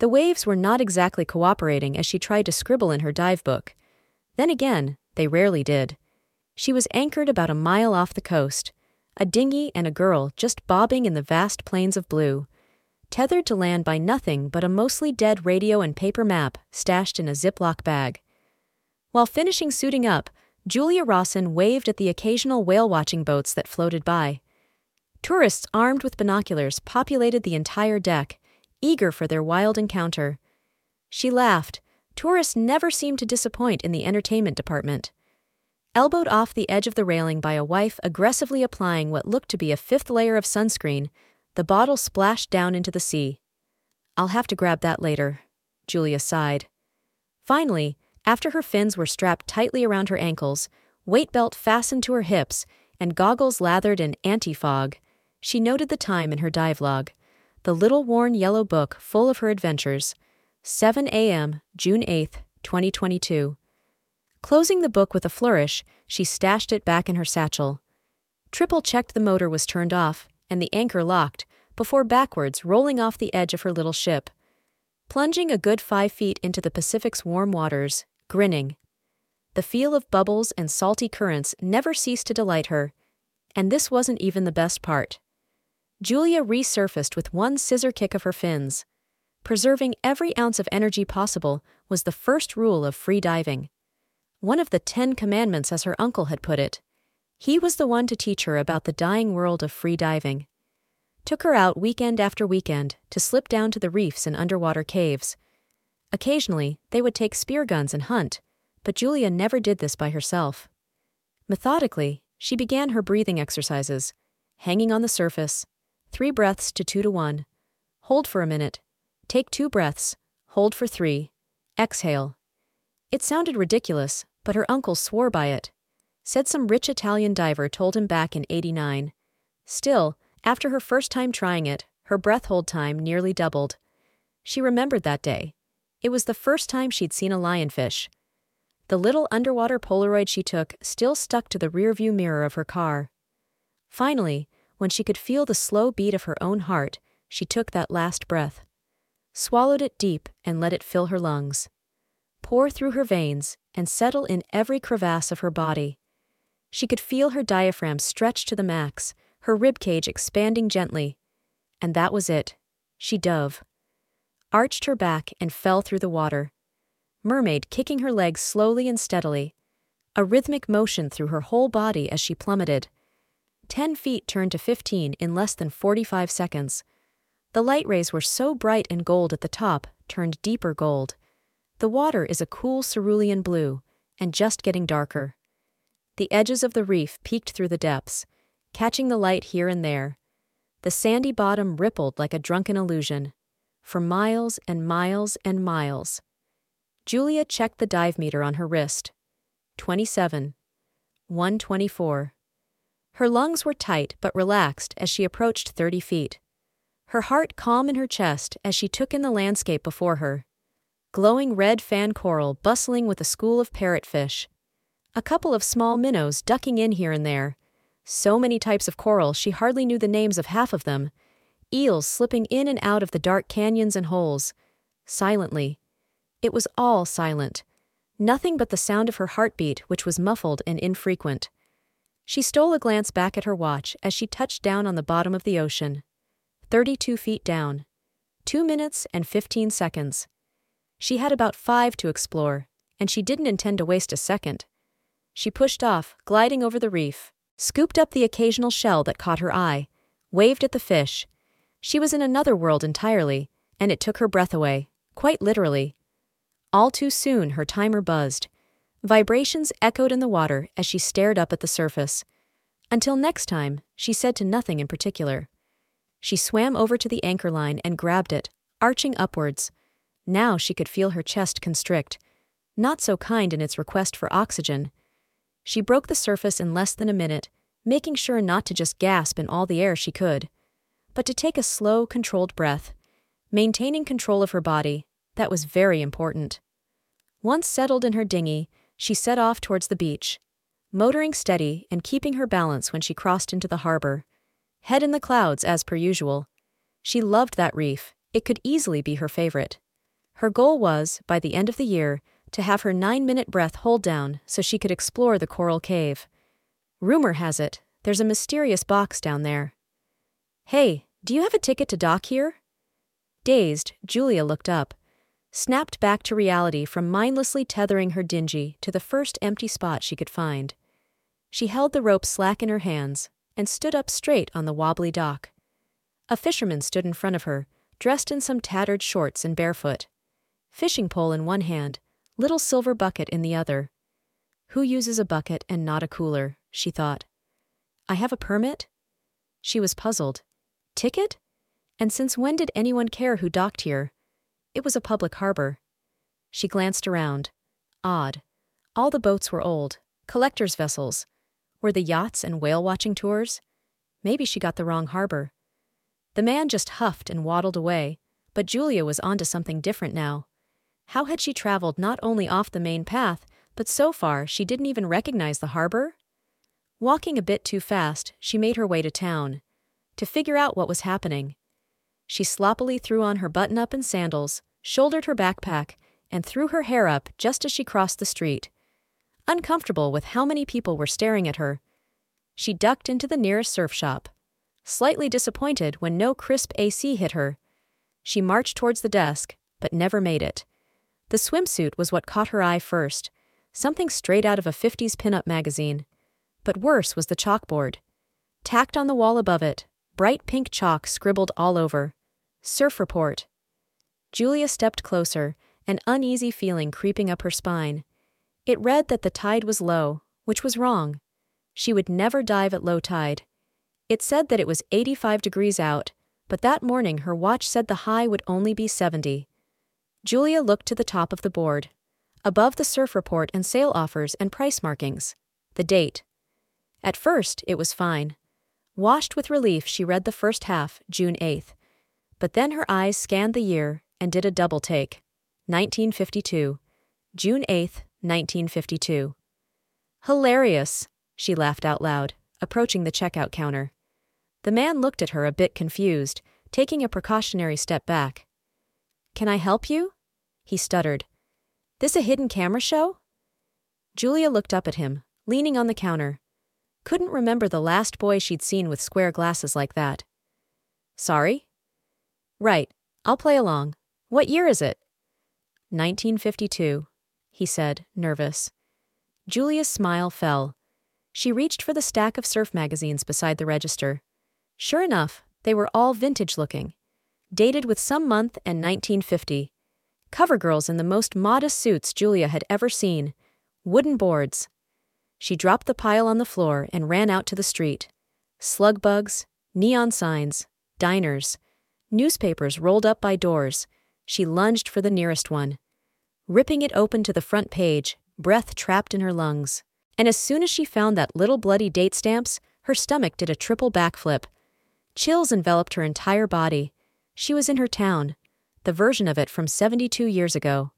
The waves were not exactly cooperating as she tried to scribble in her dive book. Then again, they rarely did. She was anchored about a mile off the coast, a dinghy and a girl just bobbing in the vast plains of blue, tethered to land by nothing but a mostly dead radio and paper map stashed in a Ziploc bag. While finishing suiting up, Julia Rossen waved at the occasional whale watching boats that floated by. Tourists armed with binoculars populated the entire deck, eager for their wild encounter. She laughed. Tourists never seemed to disappoint in the entertainment department. Elbowed off the edge of the railing by a wife aggressively applying what looked to be a fifth layer of sunscreen, the bottle splashed down into the sea. I'll have to grab that later, Julia sighed. Finally, after her fins were strapped tightly around her ankles, weight belt fastened to her hips, and goggles lathered in anti fog, she noted the time in her dive log, the little worn yellow book full of her adventures 7 a.m., June 8, 2022. Closing the book with a flourish, she stashed it back in her satchel. Triple checked the motor was turned off and the anchor locked before backwards rolling off the edge of her little ship. Plunging a good five feet into the Pacific's warm waters, grinning. The feel of bubbles and salty currents never ceased to delight her. And this wasn't even the best part. Julia resurfaced with one scissor kick of her fins. Preserving every ounce of energy possible was the first rule of free diving one of the Ten Commandments, as her uncle had put it. He was the one to teach her about the dying world of free diving. Took her out weekend after weekend to slip down to the reefs and underwater caves. Occasionally, they would take spear guns and hunt, but Julia never did this by herself. Methodically, she began her breathing exercises, hanging on the surface, three breaths to two to one. Hold for a minute. Take two breaths. Hold for three. Exhale. It sounded ridiculous, but her uncle swore by it. Said some rich Italian diver told him back in 89. Still, after her first time trying it, her breath hold time nearly doubled. She remembered that day. It was the first time she'd seen a lionfish. The little underwater Polaroid she took still stuck to the rearview mirror of her car. Finally, when she could feel the slow beat of her own heart, she took that last breath. Swallowed it deep and let it fill her lungs pour through her veins, and settle in every crevasse of her body. She could feel her diaphragm stretch to the max, her rib cage expanding gently. And that was it. She dove. Arched her back and fell through the water. Mermaid kicking her legs slowly and steadily. A rhythmic motion through her whole body as she plummeted. Ten feet turned to fifteen in less than 45 seconds. The light rays were so bright and gold at the top, turned deeper gold. The water is a cool cerulean blue, and just getting darker. The edges of the reef peeked through the depths, catching the light here and there. The sandy bottom rippled like a drunken illusion. For miles and miles and miles. Julia checked the dive meter on her wrist. 27. 124. Her lungs were tight but relaxed as she approached 30 feet. Her heart calm in her chest as she took in the landscape before her glowing red fan coral bustling with a school of parrotfish. A couple of small minnows ducking in here and there. So many types of coral she hardly knew the names of half of them. Eels slipping in and out of the dark canyons and holes. Silently. It was all silent. Nothing but the sound of her heartbeat, which was muffled and infrequent. She stole a glance back at her watch as she touched down on the bottom of the ocean. 32 feet down. Two minutes and 15 seconds. She had about five to explore, and she didn't intend to waste a second. She pushed off, gliding over the reef, scooped up the occasional shell that caught her eye, waved at the fish. She was in another world entirely, and it took her breath away, quite literally. All too soon, her timer buzzed. Vibrations echoed in the water as she stared up at the surface. Until next time, she said to nothing in particular. She swam over to the anchor line and grabbed it, arching upwards. Now she could feel her chest constrict, not so kind in its request for oxygen. She broke the surface in less than a minute, making sure not to just gasp in all the air she could, but to take a slow, controlled breath. Maintaining control of her body, that was very important. Once settled in her dinghy, she set off towards the beach, motoring steady and keeping her balance when she crossed into the harbor. Head in the clouds, as per usual. She loved that reef, it could easily be her favorite. Her goal was, by the end of the year, to have her nine minute breath hold down so she could explore the coral cave. Rumor has it, there's a mysterious box down there. Hey, do you have a ticket to dock here? Dazed, Julia looked up, snapped back to reality from mindlessly tethering her dingy to the first empty spot she could find. She held the rope slack in her hands and stood up straight on the wobbly dock. A fisherman stood in front of her, dressed in some tattered shorts and barefoot. Fishing pole in one hand, little silver bucket in the other. Who uses a bucket and not a cooler? she thought. I have a permit? She was puzzled. Ticket? And since when did anyone care who docked here? It was a public harbor. She glanced around. Odd. All the boats were old, collector's vessels. Were the yachts and whale watching tours? Maybe she got the wrong harbor. The man just huffed and waddled away, but Julia was onto something different now. How had she traveled not only off the main path, but so far she didn't even recognize the harbor? Walking a bit too fast, she made her way to town. To figure out what was happening. She sloppily threw on her button up and sandals, shouldered her backpack, and threw her hair up just as she crossed the street. Uncomfortable with how many people were staring at her, she ducked into the nearest surf shop. Slightly disappointed when no crisp AC hit her, she marched towards the desk, but never made it. The swimsuit was what caught her eye first, something straight out of a 50s pinup magazine. But worse was the chalkboard. Tacked on the wall above it, bright pink chalk scribbled all over. Surf report. Julia stepped closer, an uneasy feeling creeping up her spine. It read that the tide was low, which was wrong. She would never dive at low tide. It said that it was 85 degrees out, but that morning her watch said the high would only be 70. Julia looked to the top of the board. Above the surf report and sale offers and price markings. The date. At first, it was fine. Washed with relief, she read the first half, June 8th. But then her eyes scanned the year and did a double take. 1952. June 8th, 1952. Hilarious, she laughed out loud, approaching the checkout counter. The man looked at her a bit confused, taking a precautionary step back. Can I help you? He stuttered. This a hidden camera show? Julia looked up at him, leaning on the counter. Couldn't remember the last boy she'd seen with square glasses like that. Sorry? Right, I'll play along. What year is it? 1952, he said, nervous. Julia's smile fell. She reached for the stack of surf magazines beside the register. Sure enough, they were all vintage looking, dated with some month and 1950. Cover girls in the most modest suits Julia had ever seen. Wooden boards. She dropped the pile on the floor and ran out to the street. Slug bugs, neon signs, diners, newspapers rolled up by doors. She lunged for the nearest one. Ripping it open to the front page, breath trapped in her lungs. And as soon as she found that little bloody date stamps, her stomach did a triple backflip. Chills enveloped her entire body. She was in her town, the version of it from 72 years ago.